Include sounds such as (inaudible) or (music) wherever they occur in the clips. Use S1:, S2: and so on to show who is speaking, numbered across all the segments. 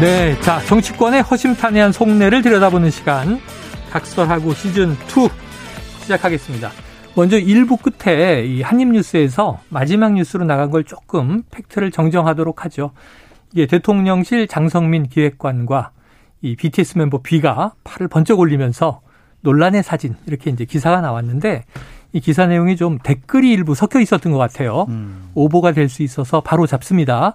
S1: 네, 자 정치권의 허심탄회한 속내를 들여다보는 시간 각설하고 시즌 2 시작하겠습니다. 먼저 1부 끝에 이 한입뉴스에서 마지막 뉴스로 나간 걸 조금 팩트를 정정하도록 하죠. 이게 대통령실 장성민 기획관과 이 BTS 멤버 B가 팔을 번쩍 올리면서 논란의 사진 이렇게 이제 기사가 나왔는데 이 기사 내용이 좀 댓글이 일부 섞여 있었던 것 같아요. 음. 오보가 될 수 있어서 바로 잡습니다.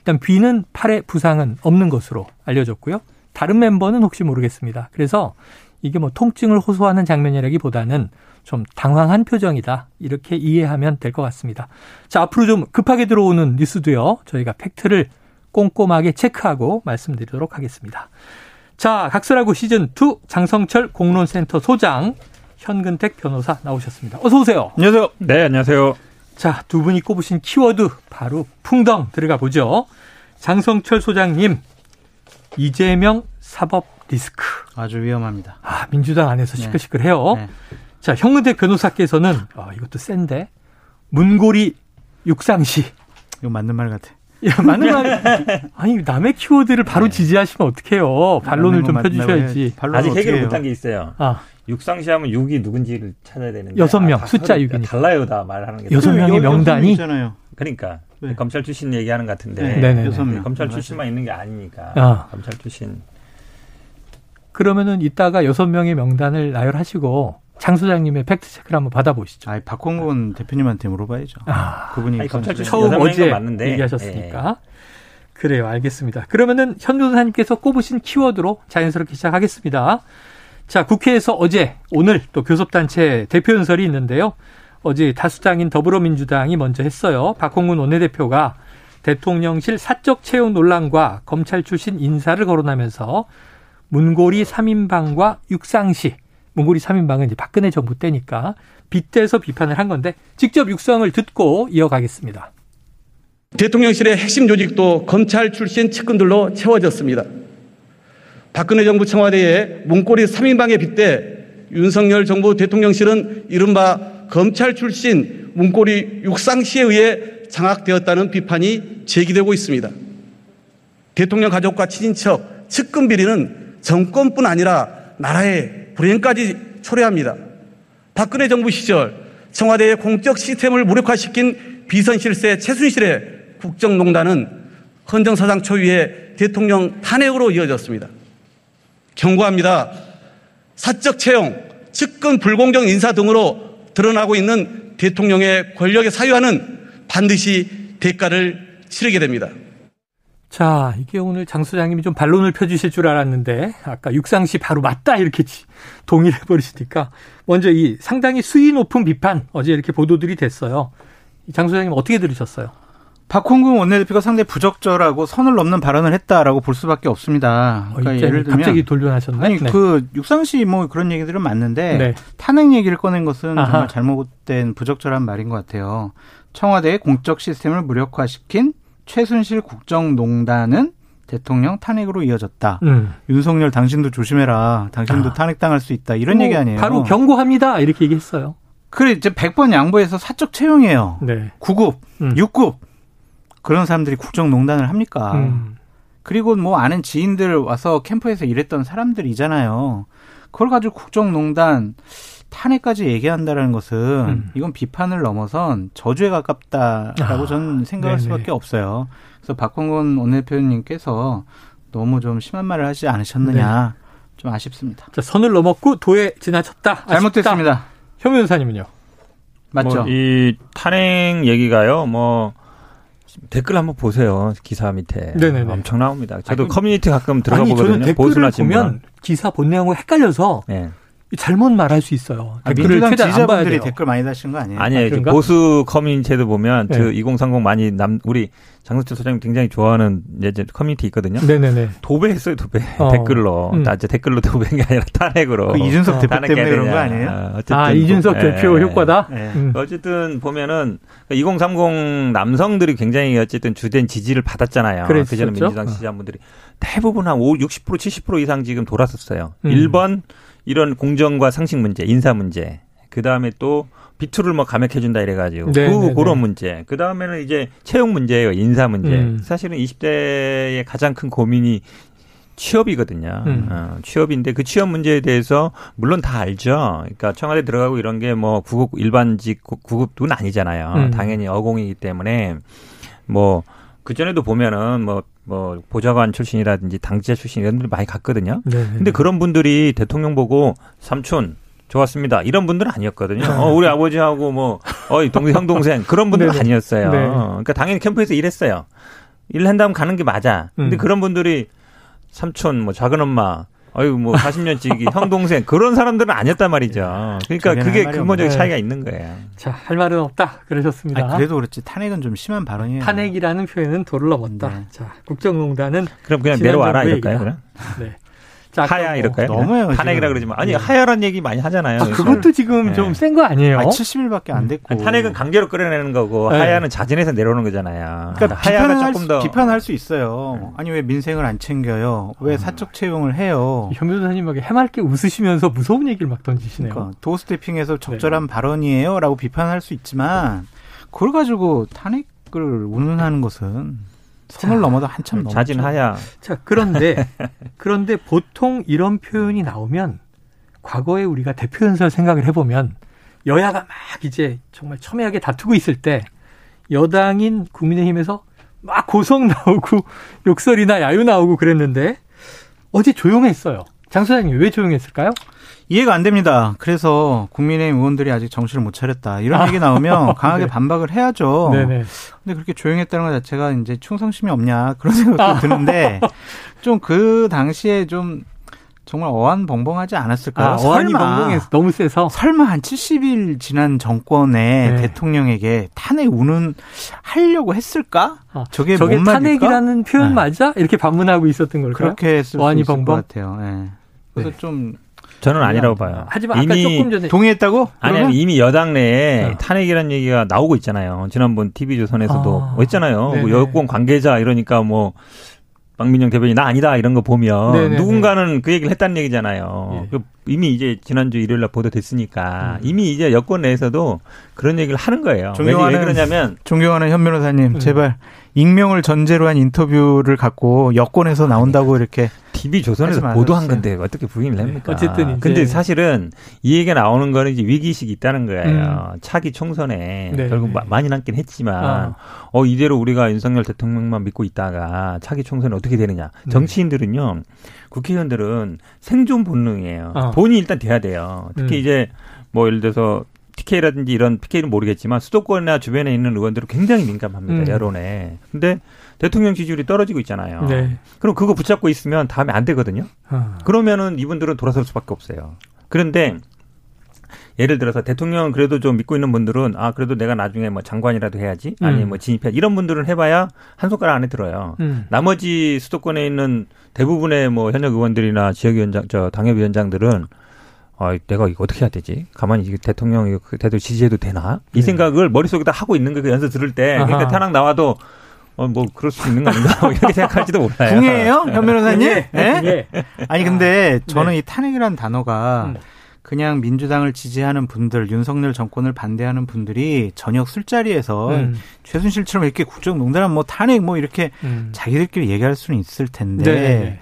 S1: 일단 B는 팔에 부상은 없는 것으로 알려졌고요. 다른 멤버는 혹시 모르겠습니다. 그래서 이게 뭐 통증을 호소하는 장면이라기보다는 좀 당황한 표정이다. 이렇게 이해하면 될 것 같습니다. 자, 앞으로 좀 급하게 들어오는 뉴스도요. 저희가 팩트를 꼼꼼하게 체크하고 말씀드리도록 하겠습니다. 자, 각설하고 시즌2 장성철 공론센터 소장 현근택 변호사 나오셨습니다. 어서 오세요.
S2: 안녕하세요. 네, 안녕하세요.
S1: 자, 두 분이 꼽으신 키워드 바로 풍덩 들어가 보죠. 장성철 소장님, 이재명 사법 리스크.
S2: 아주 위험합니다.
S1: 아, 민주당 안에서 네. 시끌시끌해요. 네. 자, 형근택 변호사께서는 아, 이것도 센데 문고리 육상시.
S2: 이거 맞는 말 같아.
S1: 야, (laughs) 맞는 말. 아니, 남의 키워드를 바로 네. 지지하시면 어떡해요. 반론을 좀 펴주셔야지.
S3: 아직 해결 못한 게 있어요. 아. 육상시 하면 6이 누군지를 찾아야 되는데
S1: 여섯 명 아, 숫자 6이니까
S3: 달라요 다 말하는 게
S1: 여섯 명의 명단이
S2: 있잖아요.
S3: 그러니까 네. 검찰 출신 얘기하는 것 같은데 네. 여섯 명 검찰 출신만 있는 게 아니니까 아. 검찰 출신
S1: 그러면은 이따가 여섯 명의 명단을 나열하시고 장 소장님의 팩트 체크를 한번 받아보시죠.
S2: 아, 박홍근 대표님한테 물어봐야죠. 아,
S3: 그분이 아니, 검찰
S1: 처음 어제 맞는데. 얘기하셨으니까. 네. 그래요, 알겠습니다. 그러면은 현 변호사님께서 꼽으신 키워드로 자연스럽게 시작하겠습니다. 자, 국회에서 어제, 오늘 또 교섭단체 대표 연설이 있는데요. 어제 다수당인 더불어민주당이 먼저 했어요. 박홍근 원내대표가 대통령실 사적 채용 논란과 검찰 출신 인사를 거론하면서 문고리 3인방과 육상시, 문고리 3인방은 이제 박근혜 정부 때니까 빗대서 비판을 한 건데 직접 육성을 듣고 이어가겠습니다.
S4: 대통령실의 핵심 조직도 검찰 출신 측근들로 채워졌습니다. 박근혜 정부 청와대의 문고리 3인방에 빗대 윤석열 정부 대통령실은 이른바 검찰 출신 문고리 육상시에 의해 장악되었다는 비판이 제기되고 있습니다. 대통령 가족과 친인척, 측근 비리는 정권뿐 아니라 나라의 불행까지 초래합니다. 박근혜 정부 시절 청와대의 공적 시스템을 무력화시킨 비선실세 최순실의 국정농단은 헌정사상 초유의 대통령 탄핵으로 이어졌습니다. 경고합니다. 사적 채용, 측근 불공정 인사 등으로 드러나고 있는 대통령의 권력의 사유화는 반드시 대가를 치르게 됩니다.
S1: 자, 이게 오늘 장 소장님이 좀 반론을 펴주실 줄 알았는데, 아까 육상시 바로 맞다, 이렇게 동의를 해버리시니까, 먼저 이 상당히 수위 높은 비판, 어제 이렇게 보도들이 됐어요. 장 소장님 어떻게 들으셨어요?
S2: 박홍근 원내대표가 상당히 부적절하고 선을 넘는 발언을 했다라고 볼 수밖에 없습니다.
S1: 그러니까 어, 예를 들면 갑자기 돌변하셨네.
S2: 아니 네. 그 육상시 뭐 그런 얘기들은 맞는데 네. 탄핵 얘기를 꺼낸 것은 아하. 정말 잘못된 부적절한 말인 것 같아요. 청와대의 공적 시스템을 무력화시킨 최순실 국정농단은 대통령 탄핵으로 이어졌다. 음. 윤석열 당신도 조심해라. 당신도 아. 탄핵당할 수 있다. 이런 뭐, 얘기 아니에요.
S1: 바로 경고합니다. 이렇게 얘기했어요.
S2: 그래 이제 100번 양보해서 사적 채용이에요. 네. 9급, 음. 6급 그런 사람들이 국정농단을 합니까? 음. 그리고 뭐 아는 지인들 와서 캠프에서 일했던 사람들이잖아요. 그걸 가지고 국정농단 탄핵까지 얘기한다라는 것은 음. 이건 비판을 넘어선 저주에 가깝다라고 아, 저는 생각할 네네. 수밖에 없어요. 그래서 박홍근 원내대표님께서 너무 좀 심한 말을 하지 않으셨느냐 네. 좀 아쉽습니다.
S1: 자, 선을 넘었고 도에 지나쳤다.
S2: 잘못됐습니다.
S1: 현 변호사님은요?
S3: 맞죠. 뭐 이 탄핵 얘기가요. 뭐 댓글 한번 보세요. 기사 밑에. 네네네. 엄청 나옵니다. 저도 아니, 커뮤니티 가끔 들어가 아니, 보거든요.
S1: 저는 댓글을 보면 기사 본 내용과 헷갈려서 네. 잘못 말할 수 있어요.
S2: 아, 댓글을 최대한 지지자분들이 댓글 많이 다시는 거 아니에요?
S3: 아니에요. 아, 보수 커뮤니티에도 보면 네. 그2030 많이 남 우리 장석철 소장님 굉장히 좋아하는 이제 커뮤니티 있거든요. 네네네. 도배했어요, 도배. 어. (laughs) 댓글로. 음. 나 이제 댓글로 도배한 게 아니라 탄핵으로.
S2: 그 이준석 어. 대표 때문에 그런 거 아니에요?
S1: 어, 어쨌든 아, 이준석 뭐, 대표 네. 효과다? 네.
S3: 음. 어쨌든 보면은 2030 남성들이 굉장히 어쨌든 주된 지지를 받았잖아요. 그전에 민주당 지지자분들이. 대부분 한 5, 60% 70% 이상 지금 돌았었어요. 음. 1번 이런 공정과 상식 문제, 인사 문제. 그 다음에 또 비투를 뭐 감액해준다 이래가지고 네, 그 네, 그런 네. 문제. 그 다음에는 이제 채용 문제예요, 인사 문제. 음. 사실은 20대의 가장 큰 고민이 취업이거든요. 음. 어, 취업인데 그 취업 문제에 대해서 물론 다 알죠. 그러니까 청와대 들어가고 이런 게 뭐 구급 일반직 구급은 아니잖아요. 음. 당연히 어공이기 때문에 뭐 그전에도 보면은 뭐, 뭐, 보좌관 출신이라든지 당지자 출신 이런 분들이 많이 갔거든요. 네, 네 근데 네. 그런 분들이 대통령 보고 삼촌, 좋았습니다. 이런 분들은 아니었거든요. 어, 우리 아버지하고 뭐, 어, 동생, 형 동생, 그런 분들은 네네. 아니었어요. 네. 그러니까 당연히 캠프에서 일했어요. 일한다면 가는 게 맞아. 근데 음. 그런 분들이 삼촌, 뭐, 작은 엄마, 아유 뭐 40년치기 형 동생 그런 사람들은 아니었단 말이죠. 그러니까 그게 근본적인 차이가 있는 거예요.
S1: 자, 할 말은 없다. 그러셨습니다.
S2: 아니, 그래도 그렇지 탄핵은 좀 심한 발언이에요.
S1: 탄핵이라는 표현은 도를 넘었다. 네. 자, 국정농단은
S3: 그럼 그냥 내려와라 이럴까요? 그럼? 네. 자, 하야 뭐 이럴까요?
S2: 너무해요.
S3: 탄핵이라 그러지만 아니 네. 하야란 얘기 많이 하잖아요.
S1: 아, 그것도 지금 네. 좀센 거 아니에요? 아
S2: 70일밖에 안 됐고
S3: 아니, 탄핵은 강제로 끌어내는 거고 네. 하야는 자진해서 내려오는 거잖아요. 그러니까 하야가 조금 더
S2: 비판할 수 있어요. 네. 아니 왜 민생을 안 챙겨요? 왜 음. 사적 채용을 해요?
S1: 현 변호사님에게 해맑게 웃으시면서 무서운 얘기를 막 던지시네요. 그러니까
S2: 도스태핑에서 적절한 네. 발언이에요라고 비판할 수 있지만 그걸 가지고 탄핵을 운운하는 것은 선을 넘어도 한참 넘어.
S3: 자진 하야.
S1: 자, 그런데 (laughs) 그런데 보통 이런 표현이 나오면 과거에 우리가 대표 연설 생각을 해보면 여야가 막 이제 정말 첨예하게 다투고 있을 때 여당인 국민의힘에서 막 고성 나오고 (laughs) 욕설이나 야유 나오고 그랬는데 어제 조용했어요. 장 소장님 왜 조용했을까요?
S2: 이해가 안 됩니다. 그래서 국민의힘 의원들이 아직 정신을 못 차렸다. 이런 아. 얘기 나오면 (laughs) 강하게 네. 반박을 해야죠. 네네. 근데 그렇게 조용했다는 것 자체가 이제 충성심이 없냐 그런 생각도 아. 드는데 좀 그 당시에 좀 정말 어안벙벙하지 않았을까요? 아,
S1: 어안이 벙벙해서 너무 세서
S2: 설마 한 70일 지난 정권의 네. 대통령에게 탄핵 운운 하려고 했을까?
S1: 아, 저게, 저게 탄핵이라는 표현 네. 맞아? 이렇게 반문하고 있었던 걸까요?
S2: 그렇게 했을 어안이 수 있을 벙벙? 것 같아요. 네. 그래서 네. 좀
S3: 저는 아니라고 봐요.
S1: 하지만 이미 조금 전에
S2: 동의했다고?
S3: 아니 이미 여당 내에 어. 탄핵이라는 얘기가 나오고 있잖아요. 지난번 TV조선에서도 아. 했잖아요. 뭐 여권 관계자 이러니까 뭐 박민영 대변인 나 아니다 이런 거 보면 네네네. 누군가는 그 얘기를 했다는 얘기잖아요. 예. 그 이미 이제 지난주 일요일 날 보도됐으니까 음. 이미 이제 여권 내에서도 그런 얘기를 하는 거예요. 존경하는, 왜 그러냐면
S2: 존경하는 현 변호사님 음. 제발 익명을 전제로 한 인터뷰를 갖고 여권에서 나온다고 이렇게
S3: TV 조선에서 보도한 건데 어떻게 부인을 네. 합니까? 어쨌든 이제. 근데 사실은 이 얘기가 나오는 거는 이제 위기식이 있다는 거예요. 음. 차기 총선에 네. 결국 많이 남긴 했지만 어. 어. 이대로 우리가 윤석열 대통령만 믿고 있다가 차기 총선에 어떻게 되느냐? 네. 정치인들은요. 국회의원들은 생존 본능이에요. 어. 본이 일단 돼야 돼요. 특히 음. 이제 뭐 예를 들어서 TK라든지 이런 PK는 모르겠지만 수도권이나 주변에 있는 의원들은 굉장히 민감합니다. 음. 여론에. 근데 대통령 지지율이 떨어지고 있잖아요. 네. 그럼 그거 붙잡고 있으면 다음에 안 되거든요. 아. 그러면은 이분들은 돌아설 수밖에 없어요. 그런데 예를 들어서 대통령 그래도 좀 믿고 있는 분들은 아 그래도 내가 나중에 뭐 장관이라도 해야지 아니 음. 뭐 진입해 이런 분들은 해봐야 한 손가락 안에 들어요. 음. 나머지 수도권에 있는 대부분의 뭐 현역 의원들이나 지역위원장 저 당협위원장들은 아, 내가 이거 어떻게 해야 되지? 가만히 이게 대통령 이거 그 대도 지지해도 되나? 이 네. 생각을 머릿속에 다 하고 있는 거그 연설 들을 때 그러니까 탄핵 나와도 어, 뭐, 그럴 수 있는 거 아닌가? 이렇게 생각할지도 몰라요.
S2: 궁예요? 현 변호사님? 예? 네? 아니, 근데 저는 네. 이 탄핵이라는 단어가 음. 그냥 민주당을 지지하는 분들, 윤석열 정권을 반대하는 분들이 저녁 술자리에서 음. 최순실처럼 이렇게 국정농단은 뭐 탄핵 뭐 이렇게 음. 자기들끼리 얘기할 수는 있을 텐데 네.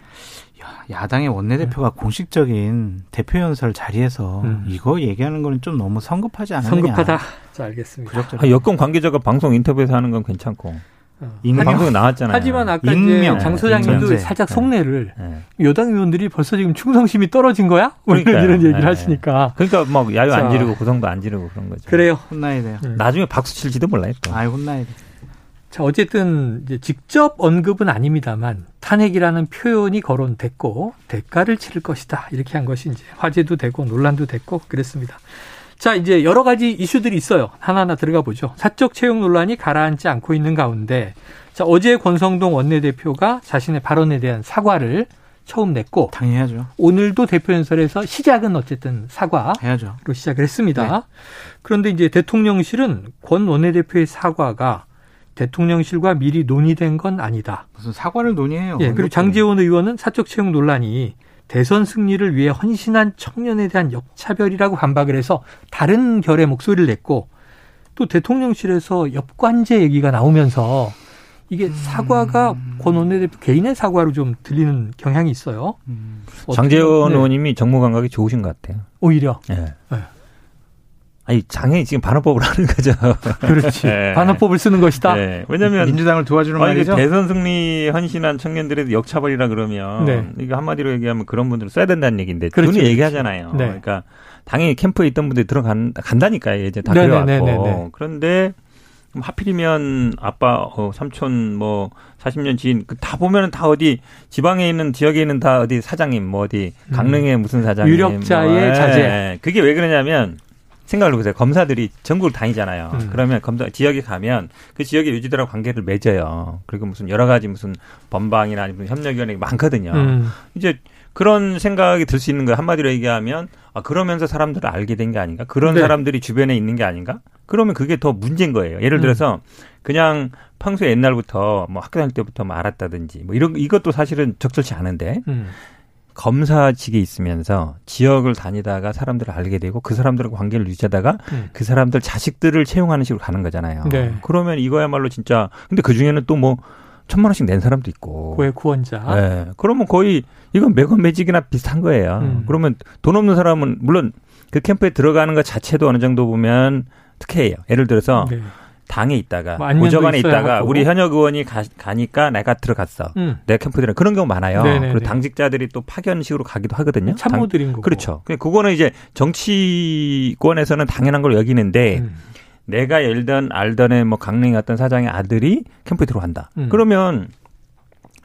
S2: 야당의 원내대표가 네. 공식적인 대표 연설 자리에서 음. 이거 얘기하는 거는 좀 너무 성급하지 않느냐.
S1: 성급하다. 자, 알겠습니다.
S3: 아, 여권 관계자가 방송 인터뷰에서 하는 건 괜찮고. 어. 방송에 나왔잖아요.
S1: 하지만 아까 익명. 이제 장 소장님도. 살짝 네. 속내를 네. 여당 의원들이 벌써 지금 충성심이 떨어진 거야? 뭐 이런 이런 얘기를 네. 하시니까.
S3: 그러니까 막 야유 안 지르고 구성도 안 지르고 그런 거죠.
S1: 그래요.
S2: 혼나야 돼요.
S3: 나중에 박수 칠지도 몰라요. 또.
S2: 아이 혼나야 돼.
S1: 자, 어쨌든 이제 직접 언급은 아닙니다만 탄핵이라는 표현이 거론됐고 대가를 치를 것이다. 이렇게 한 것이 이제 화제도 되고 논란도 됐고 그랬습니다. 자, 이제 여러 가지 이슈들이 있어요. 하나하나 들어가 보죠. 사적 채용 논란이 가라앉지 않고 있는 가운데 자, 어제 권성동 원내대표가 자신의 발언에 대한 사과를 처음 냈고
S2: 당연하죠.
S1: 오늘도 대표 연설에서 시작은 어쨌든 사과로
S2: 해야죠.
S1: 시작을 했습니다. 네. 그런데 이제 대통령실은 권 원내대표의 사과가 대통령실과 미리 논의된 건 아니다.
S2: 무슨 사과를 논의해요?
S1: 예, 그리고 장재원 의원은 사적 채용 논란이 대선 승리를 위해 헌신한 청년에 대한 역차별이라고 반박을 해서 다른 결의 목소리를 냈고 또 대통령실에서 역관제 얘기가 나오면서 이게 음. 사과가 권 원내대표 개인의 사과로 좀 들리는 경향이 있어요. 음.
S3: 장재원 네. 의원님이 정무 감각이 좋으신 것 같아요.
S1: 오히려. 네. 네.
S3: 아니 장애인 지금 반환법을 하는 거죠. (laughs)
S1: 그렇지. 네. 반환법을 쓰는 것이다. 네.
S2: 왜냐하면 민주당을 도와주는 말이죠.
S3: 대선 승리 헌신한 청년들의 역차별이라 그러면 네. 이거 한마디로 얘기하면 그런 분들을 써야 된다는 얘기인데 그렇죠. 그렇죠. 얘기하잖아요. 네. 그러니까 당연히 캠프에 있던 분들이 들어간 간다니까요. 이제 다 그래왔고 그런데 하필이면 아빠, 어, 삼촌, 뭐, 40년 지인, 그다 보면은 다 어디, 지방에 있는, 지역에 있는 다 어디 사장님, 뭐 어디, 음. 강릉에 무슨 사장님.
S1: 유력자의 뭐, 예. 자제.
S3: 그게 왜 그러냐면, 생각을 해보세요. 검사들이 전국을 다니잖아요. 음. 그러면 검사 지역에 가면 그 지역의 유지들하고 관계를 맺어요. 그리고 무슨 여러 가지 무슨 범방이나 아니면 협력위원회 많거든요. 음. 이제 그런 생각이 들 수 있는 거예요. 한마디로 얘기하면 아 그러면서 사람들을 알게 된 게 아닌가? 그런 네. 사람들이 주변에 있는 게 아닌가? 그러면 그게 더 문제인 거예요. 예를 음. 들어서 음. 그냥 평소에 옛날부터 뭐 학교 다닐 때부터 뭐 알았다든지 뭐 이런 이것도 사실은 적절치 않은데 음. 검사직에 있으면서 지역을 다니다가 사람들을 알게 되고 그 사람들과 관계를 유지하다가 음. 그 사람들 자식들을 채용하는 식으로 가는 거잖아요. 네. 그러면 이거야말로 진짜 근데 그 중에는 또 뭐 천만 원씩 낸 사람도 있고.
S1: 고액 후원자.
S3: 네. 그러면 거의 이건 매건 매직이나 비슷한 거예요. 음. 그러면 돈 없는 사람은 물론 그 캠프에 들어가는 것 자체도 어느 정도 보면 특혜예요. 예를 들어서 네. 당에 있다가 뭐 보좌관에 있다가 하고. 우리 현역 의원이 가, 가니까 내가 들어갔어. 음. 내 캠프 들어 그런 경우 많아요. 네네네. 그리고 당직자들이 또 파견식으로 가기도 하거든요.
S1: 참모들인 거고.
S3: 그렇죠. 그거는 이제 정치권에서는 당연한 걸 여기는데 음. 내가 예전 알던 뭐 강릉에 갔던 사장의 아들이 캠프에 들어간다. 음. 그러면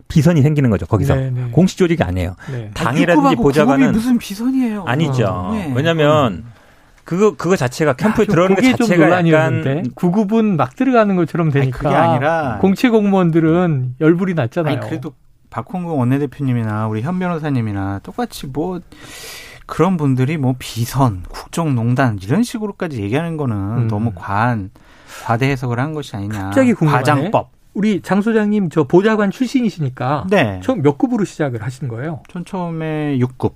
S3: 비선이 생기는 거죠 거기서 네네. 공식 조직이 아니에요. 네. 당이라든지 보좌관은
S2: 무슨 비선이에요?
S3: 아니죠. 어. 네. 왜냐하면 그거 그거 자체가 캠프에 야, 들어가는 것 자체가 약간
S1: 구급은 막 들어가는 것처럼 되니까 아니, 그게 아니라 공채 공무원들은 열불이 났잖아요.
S2: 아니, 그래도 박홍근 원내대표님이나 우리 현 변호사님이나 똑같이 뭐 그런 분들이 뭐 비선, 국정농단 이런 식으로까지 얘기하는 거는 음. 너무 과한 과대 해석을 한 것이 아니냐.
S1: 갑자기 궁금하네. 과장법. 우리 장 소장님 저 보좌관 출신이시니까 네. 처음 몇 급으로 시작을 하신 거예요?
S2: 전 처음에 6급.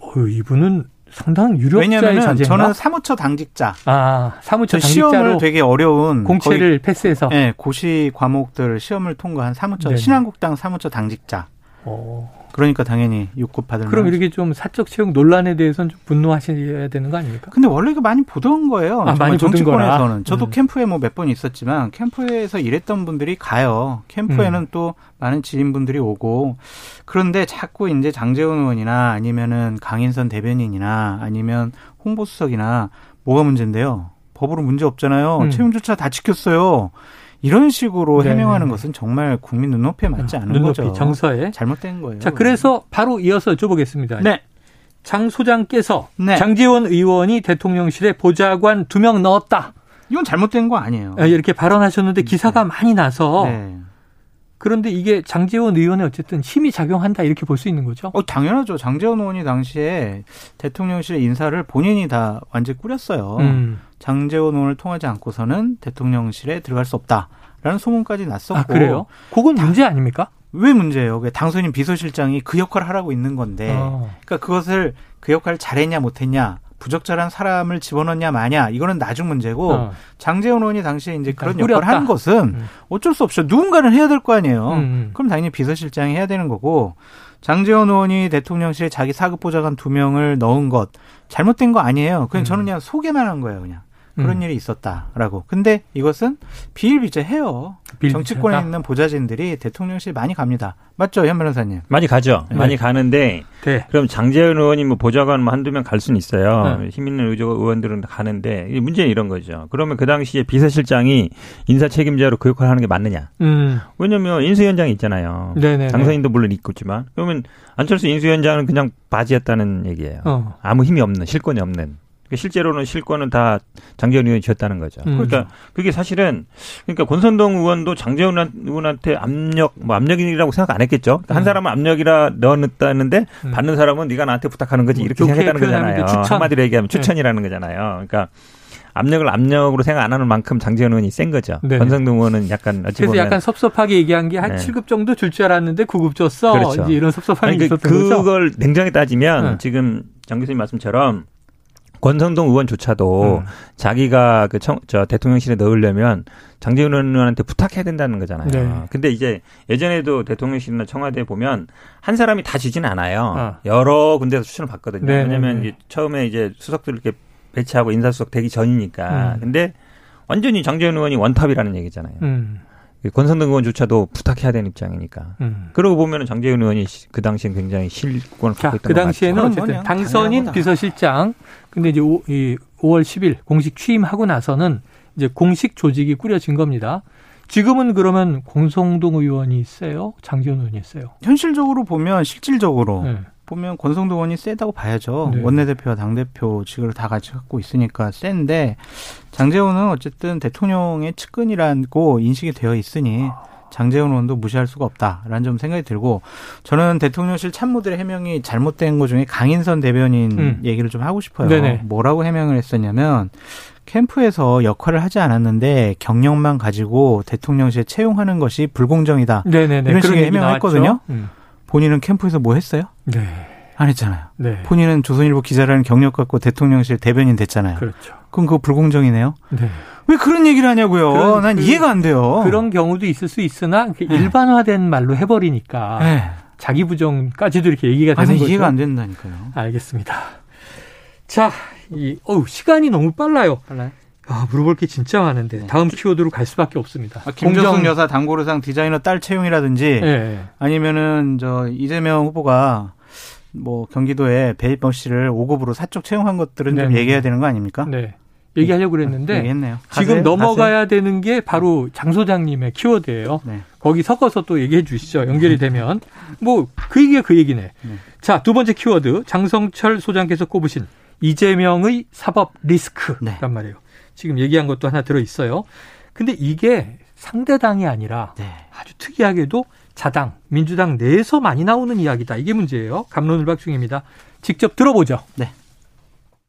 S1: 어, 이분은 상당 유력자의 자제인가?
S2: 저는 사무처 당직자.
S1: 아, 사무처
S2: 당직자로 시험을 되게 어려운
S1: 공채를 패스해서
S2: 네, 고시 과목들 시험을 통과한 사무처 네 신한국당 사무처 당직자. 오. 그러니까 당연히 6급 받을
S1: 그럼 이렇게 좀 사적 채용 논란에 대해서는 좀 분노하셔야 되는 거 아닙니까?
S2: 근데 원래 이거 많이 보던 거예요. 아, 많이 정치권에서는. 저도 음. 캠프에 뭐 몇 번 있었지만 캠프에서 일했던 분들이 가요. 캠프에는 음. 또 많은 지인분들이 오고 그런데 자꾸 이제 장재훈 의원이나 아니면은 강인선 대변인이나 아니면 홍보수석이나 뭐가 문제인데요. 법으로 문제 없잖아요. 음. 채용조차 다 지켰어요. 이런 식으로 네 해명하는 것은 정말 국민 눈높이에 맞지 않은 눈높이, 거죠.
S1: 정서에
S2: 잘못된 거예요.
S1: 자, 그래서 바로 이어서 여쭤보겠습니다. 네. 장 소장께서 네. 장재원 의원이 대통령실에 보좌관 두 명 넣었다.
S2: 이건 잘못된 거 아니에요.
S1: 아, 이렇게 발언하셨는데 기사가 네. 많이 나서 네. 그런데 이게 장재원 의원의 어쨌든 힘이 작용한다 이렇게 볼 수 있는 거죠?
S2: 어, 당연하죠. 장재원 의원이 당시에 대통령실 인사를 본인이 다 완전히 꾸렸어요. 음. 장재원 의원을 통하지 않고서는 대통령실에 들어갈 수 없다라는 소문까지 났었고. 아,
S1: 그래요? 그건 문제 아닙니까?
S2: 왜 문제예요? 당선인 비서실장이 그 역할을 하라고 있는 건데, 어. 그러니까 그것을 그 역할을 잘했냐 못했냐 부적절한 사람을 집어넣냐 마냐 이거는 나중 문제고 어. 장재원 의원이 당시에 이제 그런 꾸렸다. 역할을 하는 것은 음. 어쩔 수 없죠. 누군가는 해야 될 거 아니에요. 음, 음. 그럼 당연히 비서실장이 해야 되는 거고 장재원 의원이 대통령실에 자기 사급 보좌관 두 명을 넣은 것 잘못된 거 아니에요. 그냥 음. 저는 그냥 소개만 한 거예요, 그냥. 그런 음. 일이 있었다라고. 근데 이것은 비일비재해요. 정치권에 있는 보좌진들이 대통령실 많이 갑니다. 맞죠, 현 변호사님?
S3: 많이 가죠. 네. 많이 가는데 네. 그럼 장재현 의원이 뭐 보좌관 뭐 한두 명 갈 수는 있어요. 네. 힘 있는 의원들은 가는데 문제는 이런 거죠. 그러면 그 당시에 비서실장이 인사 책임자로 그 역할을 하는 게 맞느냐? 음. 왜냐면 인수위원장이 있잖아요. 네네 당선인도 물론 있겠지만 그러면 안철수 인수위원장은 그냥 바지였다는 얘기예요. 어. 아무 힘이 없는 실권이 없는. 그러니까 실제로는 실권은 다 장재원 의원이 쥐었다는 거죠. 음. 그러니까 그게 사실은 그러니까 권선동 의원도 장재원 의원한테 압력 뭐 압력이라고 생각 안 했겠죠. 그러니까 음. 한 사람은 압력이라 넣어놨다는데 음. 받는 사람은 네가 나한테 부탁하는 거지 뭐 이렇게 생각했다는 거잖아요. 추천. 한마디로 얘기하면 네. 추천이라는 네. 거잖아요. 그러니까 압력을 압력으로 생각 안 하는 만큼 장재현 의원이 센 거죠. 네. 권성동 의원은 약간
S1: 어찌 그래서 약간 섭섭하게 얘기한 게한 네. 7급 정도 줄 줄 알았는데 9급 줬어. 그렇죠. 이제 이런 섭섭함이 아니, 있었던
S3: 그걸 거죠. 그걸 냉정히 따지면 네. 지금 장 교수님 말씀처럼 권성동 의원조차도 음. 자기가 그 청, 저 대통령실에 넣으려면 장재훈 의원한테 부탁해야 된다는 거잖아요. 네. 근데 이제 예전에도 대통령실이나 청와대에 보면 한 사람이 다 지지는 않아요. 아. 여러 군데서 추천을 받거든요. 네. 왜냐하면 네, 네. 이제 처음에 이제 수석들 이렇게 배치하고 인사수석 되기 전이니까. 음. 근데 완전히 장재훈 의원이 원탑이라는 얘기잖아요. 음. 권성동 의원조차도 부탁해야 되는 입장이니까. 음. 그러고 보면 장재훈 의원이 그 당시엔 굉장히 실권을 갖고 있던
S1: 그 당시에는 어쨌든 당선인 비서실장 근데 이제 5, 이 5월 10일 공식 취임하고 나서는 이제 공식 조직이 꾸려진 겁니다. 지금은 그러면 공성동 의원이 있어요? 장재훈 의원이 있어요?
S2: 현실적으로 보면 실질적으로 네. 보면 권성동 의원이 세다고 봐야죠. 네. 원내대표와 당대표직을 다 같이 갖고 있으니까 센데 장재훈은 어쨌든 대통령의 측근이라고 인식이 되어 있으니 장재훈 의원도 무시할 수가 없다라는 점 생각이 들고 저는 대통령실 참모들의 해명이 잘못된 것 중에 강인선 대변인 음. 얘기를 좀 하고 싶어요. 네네. 뭐라고 해명을 했었냐면 캠프에서 역할을 하지 않았는데 경력만 가지고 대통령실에 채용하는 것이 불공정이다. 네네네. 이런 식의 해명을 했거든요. 음. 본인은 캠프에서 뭐 했어요? 네. 안 했잖아요. 네. 본인은 조선일보 기자라는 경력 갖고 대통령실 대변인 됐잖아요. 그렇죠. 그럼 그거 불공정이네요. 네. 왜 그런 얘기를 하냐고요. 그런, 난 그, 이해가 안 돼요.
S1: 그런 경우도 있을 수 있으나 네. 일반화된 말로 해버리니까 네. 자기 부정까지도 이렇게 얘기가 되는 거죠.
S2: 이해가 안 된다니까요.
S1: 알겠습니다. 자, 이 어우 시간이 너무 빨라요.
S2: 빨라요?
S1: 아, 물어볼 게 진짜 많은데 네. 다음 키워드로 갈 수밖에 없습니다.
S2: 아, 김정숙 공정... 여사 당고르상 디자이너 딸 채용이라든지 네. 아니면은 저 이재명 후보가 뭐 경기도에 배일범 씨를 5급으로 사적 채용한 것들은 네. 좀 얘기해야 되는 거 아닙니까?
S1: 네. 얘기하려고 그랬는데
S2: 얘기했네요.
S1: 지금 하세요? 넘어가야 하세요? 되는 게 바로 장 소장님의 키워드예요. 네. 거기 섞어서 또 얘기해 주시죠. 연결이 되면 뭐 그 얘기가 그 얘기네. 네. 자, 두 번째 키워드 장성철 소장께서 꼽으신 이재명의 사법 리스크란 네. 말이에요. 지금 얘기한 것도 하나 들어 있어요. 근데 이게 상대당이 아니라 네. 아주 특이하게도 자당, 민주당 내에서 많이 나오는 이야기다. 이게 문제예요. 감론을박 중입니다. 직접 들어보죠. 네.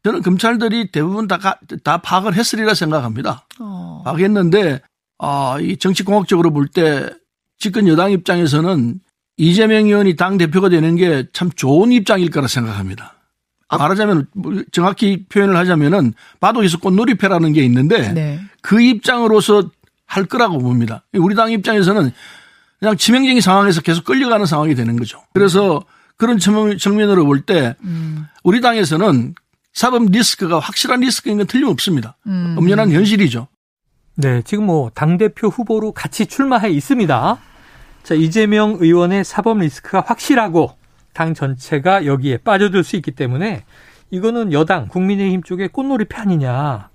S5: 저는 검찰들이 대부분 다, 다 파악을 했으리라 생각합니다. 어. 파악했는데, 아, 이 정치공학적으로 볼 때 집권 여당 입장에서는 이재명 의원이 당 대표가 되는 게 참 좋은 입장일 거라 생각합니다. 아. 말하자면 뭐 정확히 표현을 하자면은 바둑에서 꽃놀이패라는 게 있는데 네. 그 입장으로서 할 거라고 봅니다. 우리 당 입장에서는 그냥 치명적인 상황에서 계속 끌려가는 상황이 되는 거죠. 그래서 그런 측면으로 볼때 음. 우리 당에서는 사법 리스크가 확실한 리스크인 건 틀림없습니다. 음. 엄연한 현실이죠.
S1: 네, 지금 뭐 당대표 후보로 같이 출마해 있습니다. 자, 이재명 의원의 사법 리스크가 확실하고 당 전체가 여기에 빠져들 수 있기 때문에 이거는 여당 국민의힘 쪽의 꽃놀이 아니냐.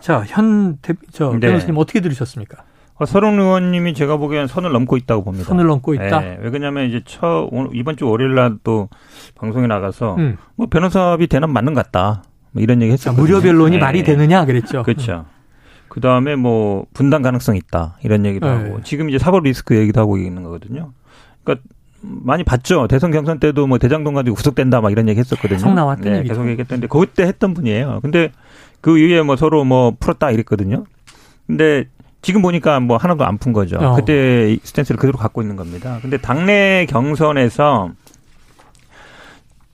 S1: 자, 현 대, 저 네. 변호사님 어떻게 들으셨습니까?
S3: 어, 서른 의원님이 제가 보기엔 선을 넘고 있다고 봅니다.
S1: 선을 넘고 있다.
S3: 네, 왜냐하면 이제 처 이번 주 월요일 날 또 방송에 나가서 음. 뭐 변호사비 대납 맞는 것 같다. 뭐 이런 얘기 했어요.
S1: 무료 변론이 네. 말이 되느냐 그랬죠.
S3: 그렇죠. 그 다음에 뭐 분당 가능성 있다 이런 얘기도 네. 하고 지금 이제 사법 리스크 얘기도 하고 있는 거거든요. 그러니까 많이 봤죠. 대선 경선 때도 뭐 대장동 가지고 구속된다 막 이런 얘기 했었거든요.
S1: 계속 나왔던
S3: 네, 계속 얘기했던데 그때 했던 분이에요. 근데 그 이후에 뭐 서로 뭐 풀었다 이랬거든요. 근데 지금 보니까 뭐 하나도 안 푼 거죠. 어. 그때 스탠스를 그대로 갖고 있는 겁니다. 근데 당내 경선에서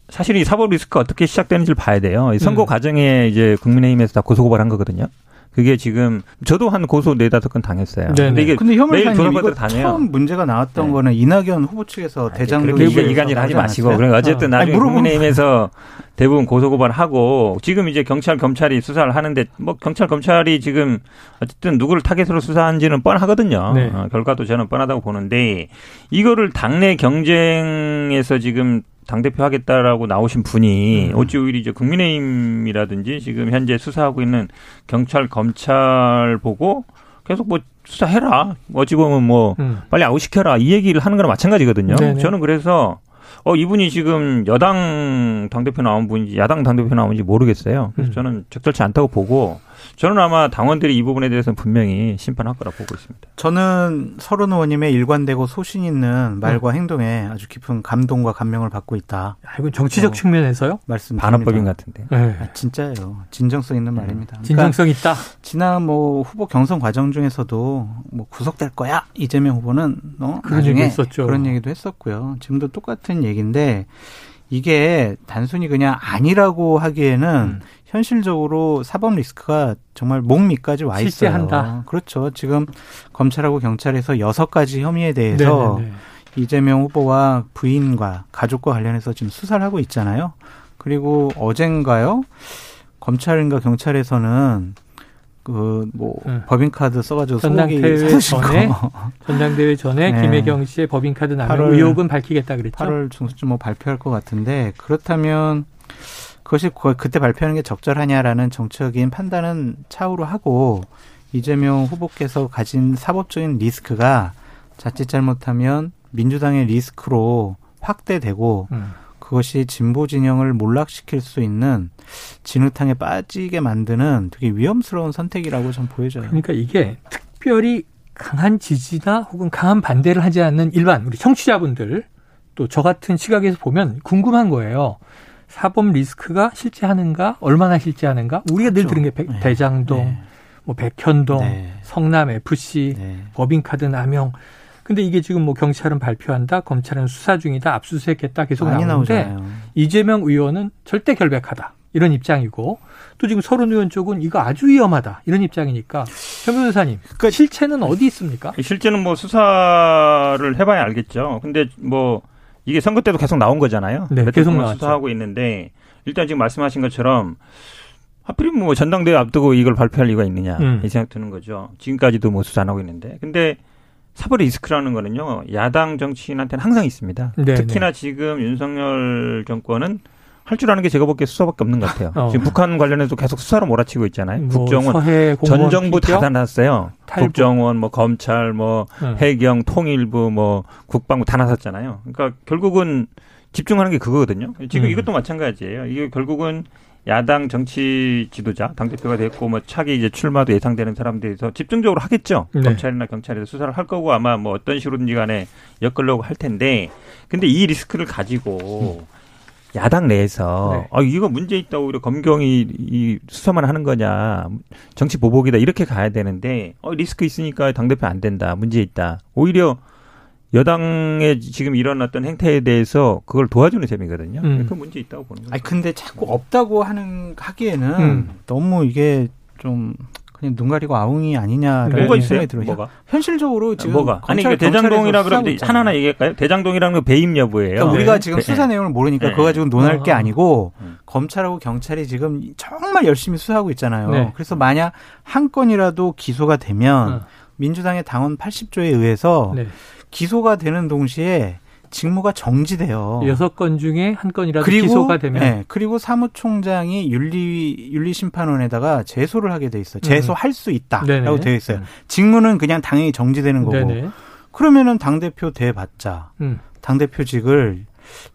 S3: 사실 이 사법 리스크가 어떻게 시작되는지를 봐야 돼요. 선거 음. 과정에 이제 국민의힘에서 다 고소고발한 거거든요. 그게 지금 저도 한 고소 네 다섯 건 당했어요.
S2: 네 근데 이게 근데 매일 돌아가다 다녀요. 처음 문제가 나왔던
S3: 네.
S2: 거는 이낙연 후보 측에서 대장동
S3: 그렇게 이간질 하지 마시고 그러 어쨌든 어. 나중에 국민의힘에서 대부분 고소 고발하고 지금 이제 경찰 검찰이 수사를 하는데 뭐 경찰 검찰이 지금 어쨌든 누구를 타겟으로 수사한지는 뻔하거든요. 네. 어, 결과도 저는 뻔하다고 보는데 이거를 당내 경쟁에서 지금 당대표 하겠다라고 나오신 분이 음. 어찌 오히려 이제 국민의힘이라든지 지금 현재 수사하고 있는 경찰, 검찰 보고 계속 뭐 수사해라. 어찌 보면 뭐 음. 빨리 아웃시켜라. 이 얘기를 하는 거랑 마찬가지거든요. 네네. 저는 그래서 어, 이분이 지금 여당 당대표 나온 분인지 야당 당대표 나온지 모르겠어요. 그래서 음. 저는 적절치 않다고 보고 저는 아마 당원들이 이 부분에 대해서는 분명히 심판할 거라 보고 있습니다.
S2: 저는 서른 의원님의 일관되고 소신 있는 말과 음. 행동에 아주 깊은 감동과 감명을 받고 있다.
S1: 아, 이건 정치적 어, 측면에서요?
S2: 말씀
S3: 반어법인 같은데. 네.
S2: 아, 진짜예요. 진정성 있는 네. 말입니다.
S1: 그러니까 진정성 있다.
S2: 지난 뭐 후보 경선 과정 중에서도 뭐 구속될 거야 이재명 후보는 어,
S1: 그런 얘기 있었죠.
S2: 그런 얘기도 했었고요. 지금도 똑같은 얘기인데 이게 단순히 그냥 아니라고 하기에는 음. 현실적으로 사법 리스크가 정말 목 밑까지 와 있어요.
S1: 실제한다.
S2: 그렇죠. 지금 검찰하고 경찰에서 여섯 가지 혐의에 대해서 네네네. 이재명 후보와 부인과 가족과 관련해서 지금 수사를 하고 있잖아요. 그리고 어젠가요? 검찰인가 경찰에서는 그뭐 응. 법인카드 써가지고
S1: 전당대회 전에 전당대회 전에 네. 김혜경 씨의 법인카드 남용 의혹은 밝히겠다 그랬죠.
S2: 8월 중순쯤 뭐 발표할 것 같은데 그렇다면 그것이 그때 발표하는 게 적절하냐라는 정책적인 판단은 차후로 하고 이재명 후보께서 가진 사법적인 리스크가 자칫 잘못하면 민주당의 리스크로 확대되고 음. 그것이 진보 진영을 몰락시킬 수 있는 진흙탕에 빠지게 만드는 되게 위험스러운 선택이라고 좀 보여져요.
S1: 그러니까 이게 특별히 강한 지지나 혹은 강한 반대를 하지 않는 일반 우리 청취자분들 또 저 같은 시각에서 보면 궁금한 거예요. 사법 리스크가 실제하는가, 얼마나 실제하는가. 우리가 그렇죠. 늘 들은 게 배, 네. 대장동, 네. 뭐 백현동, 네. 성남 FC, 네. 법인카드 남용. 근데 이게 지금 뭐 경찰은 발표한다, 검찰은 수사 중이다, 압수수색했다 계속 나오는데 나오잖아요. 이재명 의원은 절대 결백하다 이런 입장이고 또 지금 서른 의원 쪽은 이거 아주 위험하다 이런 입장이니까 현 변호사님, 그러니까 실체는 어디 있습니까?
S3: 실제는 뭐 수사를 해봐야 알겠죠. 근데 뭐 이게 선거 때도 계속 나온 거잖아요.
S1: 네, 계속
S3: 수사하고 있는데 일단 지금 말씀하신 것처럼 하필이면 뭐 전당대회 앞두고 이걸 발표할 이유가 있느냐 음. 이 생각 드는 거죠. 지금까지도 뭐 수사 안 하고 있는데 근데 사법 리스크라는 거는요 야당 정치인한테는 항상 있습니다. 네네. 특히나 네. 지금 윤석열 정권은 할 줄 아는 게 제가 보기에 수사밖에 없는 것 같아요. 어. 지금 북한 관련해서 계속 수사로 몰아치고 있잖아요. 뭐 국정원 전 정부 다 나섰어요. 국정원, 뭐 검찰, 뭐 음. 해경, 통일부, 뭐 국방부 다 나섰잖아요. 그러니까 결국은 집중하는 게 그거거든요. 지금 음. 이것도 마찬가지예요. 이게 결국은 야당 정치 지도자, 당 대표가 됐고, 뭐, 차기 이제 출마도 예상되는 사람들에서 집중적으로 하겠죠. 네. 검찰이나 경찰에서 수사를 할 거고, 아마 뭐 어떤 식으로든지 간에 엮으려고 할 텐데, 근데 이 리스크를 가지고, 음. 야당 내에서 네. 아 이거 문제 있다 오히려 검경이 이 수사만 하는 거냐 정치 보복이다 이렇게 가야 되는데 어 리스크 있으니까 당 대표 안 된다 문제 있다 오히려 여당의 지금 일어났던 행태에 대해서 그걸 도와주는 셈이거든요. 음. 그 문제 있다고 보는 거죠.
S2: 아니 근데 자꾸 없다고 하는 하기에는 음. 너무 이게 좀 그냥 눈 가리고 아웅이 아니냐라는
S3: 뭐가 있어요? 들어요. 뭐가?
S2: 현실적으로 지금
S3: 뭐가? 아니 그 대장동이라 그러면 하나하나 얘기할까요? 대장동이라는 건 배임 여부예요.
S2: 그러니까 우리가 네. 지금 네. 수사 내용을 모르니까 네. 그거 가지고 논할 게 아. 아니고 음. 검찰하고 경찰이 지금 정말 열심히 수사하고 있잖아요. 네. 그래서 만약 한 건이라도 기소가 되면 어. 민주당의 당원 80조에 의해서 네. 기소가 되는 동시에 직무가 정지돼요.
S1: 여섯 건 중에 한 건이라도 그리고, 기소가 되면 네,
S2: 그리고 사무총장이 윤리 윤리심판원에다가 제소를 하게 돼 있어 요. 제소할 음. 수 있다라고 되어 있어요. 음. 직무는 그냥 당연히 정지되는 거고. 네네. 그러면은 당 대표 돼봤자 음. 당 대표직을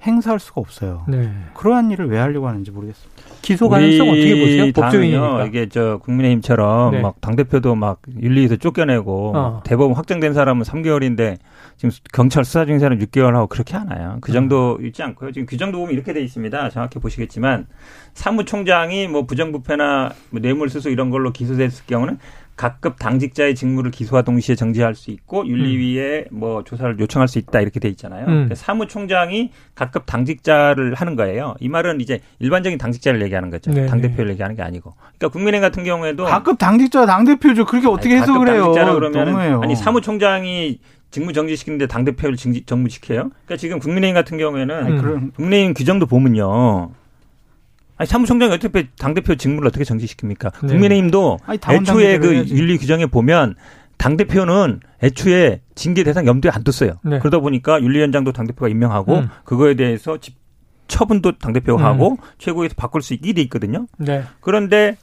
S2: 행사할 수가 없어요. 네. 그러한 일을 왜 하려고 하는지 모르겠습니다.
S1: 기소 가능성 어떻게 보세요? 법조인이니까
S3: 이게 저 국민의힘처럼 네. 막당 대표도 막 윤리에서 쫓겨내고 어. 대법원 확정된 사람은 3개월인데 지금 경찰 수사 중인 사람 6개월 하고 그렇게 하나요? 그 정도 있지 않고요. 지금 규정도 보면 이렇게 돼 있습니다. 정확히 보시겠지만 사무총장이 뭐 부정부패나 뭐 뇌물수수 이런 걸로 기소됐을 경우는 각급 당직자의 직무를 기소와 동시에 정지할 수 있고 윤리위에 음. 뭐 조사를 요청할 수 있다 이렇게 돼 있잖아요. 음. 그러니까 사무총장이 각급 당직자를 하는 거예요. 이 말은 이제 일반적인 당직자를 얘기하는 거죠. 네, 당 대표를 네. 얘기하는 게 아니고. 그러니까 국민의힘 같은 경우에도
S2: 각급 당직자 당 대표죠. 그렇게 어떻게 해석을 해요?
S3: 당직자라 그러면 아니 사무총장이 직무 정지시키는데 당 대표를 정무시켜요? 그러니까 지금 국민의힘 같은 경우에는 아니, 국민의힘 규정도 보면요. 아니 사무총장이 어떻게 당 대표 직무를 어떻게 정지시킵니까? 네. 국민의힘도 아니, 애초에 그 윤리 규정에 보면 당 대표는 애초에 징계 대상 염두에 안 뒀어요. 네. 그러다 보니까 윤리위원장도 당 대표가 임명하고 음. 그거에 대해서 처분도 당 대표가 음. 하고 최고에서 바꿀 수 있게 돼 있거든요. 네. 그런데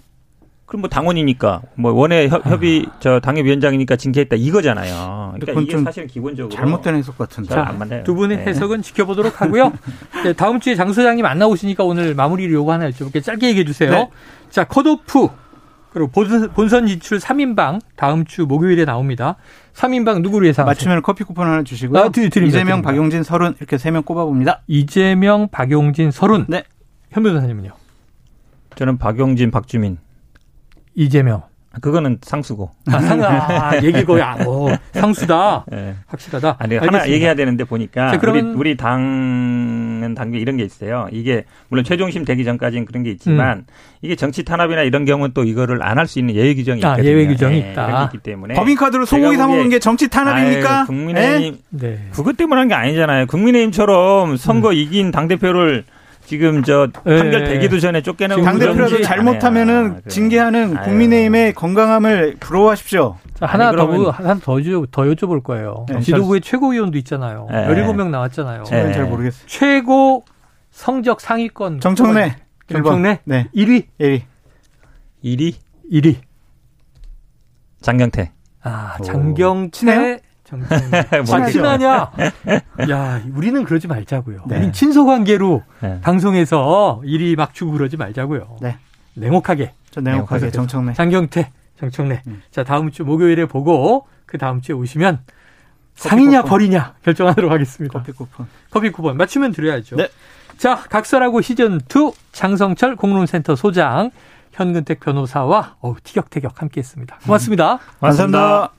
S3: 그럼 뭐 당원이니까 뭐 원외 협의 아. 저 당협위원장이니까 징계했다 이거잖아요. 그러니까 이게 사실은 기본적으로
S2: 잘못된 해석 같은데.
S1: 자? 두 분의 네. 해석은 지켜보도록 하고요. (laughs) 네, 다음 주에 장 소장님 안 나오시니까 오늘 마무리를 요거 하나 여쭤볼게요. 짧게 얘기해 주세요. 네. 자, 컷오프 그리고 본선 진출 3인방 다음 주 목요일에 나옵니다. 3인방 누구를 예상하세요?
S2: 맞추면 커피 쿠폰 하나 주시고요. 아, 드립니다. 이재명, 드립니다. 박용진, 서른 이렇게 세 명 꼽아봅니다.
S1: 이재명, 박용진, 서른. 네. 현 변호사님은요?
S3: 저는 박용진, 박주민.
S1: 이재명.
S3: 그거는 상수고.
S1: 아, 상, 아, 얘기 거의, 아, 어, 상수다. 네. 확실하다.
S3: 아니, 알겠습니다. 하나 얘기해야 되는데 보니까. 자, 우리, 우리 당은 당계 이런 게 있어요. 이게, 물론 최종심 되기 전까지는 그런 게 있지만, 음. 이게 정치 탄압이나 이런 경우는 또 이거를 안 할 수 있는 예외 규정이 아, 있거든요.
S1: 예외 규정이 네, 있다.
S3: 있기 때문에.
S2: 법인카드로 소고기 사 먹는 게 정치 탄압입니까? 아유,
S3: 국민의힘. 네? 그것 때문에 한 게 아니잖아요. 국민의힘처럼 선거 음. 이긴 당 대표를 지금 저 판결 되기도 전에 쫓겨나고
S2: 당 대표라도 잘못하면은 아, 징계하는 국민의힘의 건강함을 부러워하십시오.
S1: 자, 하나 아니, 더 하나 더, 더 여쭤볼 거예요. 네. 지도부의 최고위원도 있잖아요. 네. 17명 나왔잖아요.
S2: 저는 네. 잘 모르겠어요.
S1: 최고 성적 상위권
S2: 정청래.
S1: 정청래?
S2: 네.
S1: 1위.
S2: 1위.
S3: 1위?
S1: 1위.
S3: 장경태.
S1: 아, 장경태. 정말 친하냐? (laughs) (laughs) 야, 우리는 그러지 말자고요. 네. 우린 친소 관계로 네. 방송에서 일이 막 주고 그러지 말자고요. 네. 냉혹하게.
S2: 저 냉혹하게 정청래.
S1: 장경태, 정청래. 음. 자, 다음 주 목요일에 보고 그 다음 주에 오시면 상이냐 쿠폰. 벌이냐 결정하도록 하겠습니다.
S2: 커피 쿠폰.
S1: 커피 쿠폰 맞추면 드려야죠. 네. 자, 각설하고 시즌 2 장성철 공론센터 소장 현근택 변호사와 어우, 티격태격 함께 했습니다. 고맙습니다.
S2: 음. 감사합니다.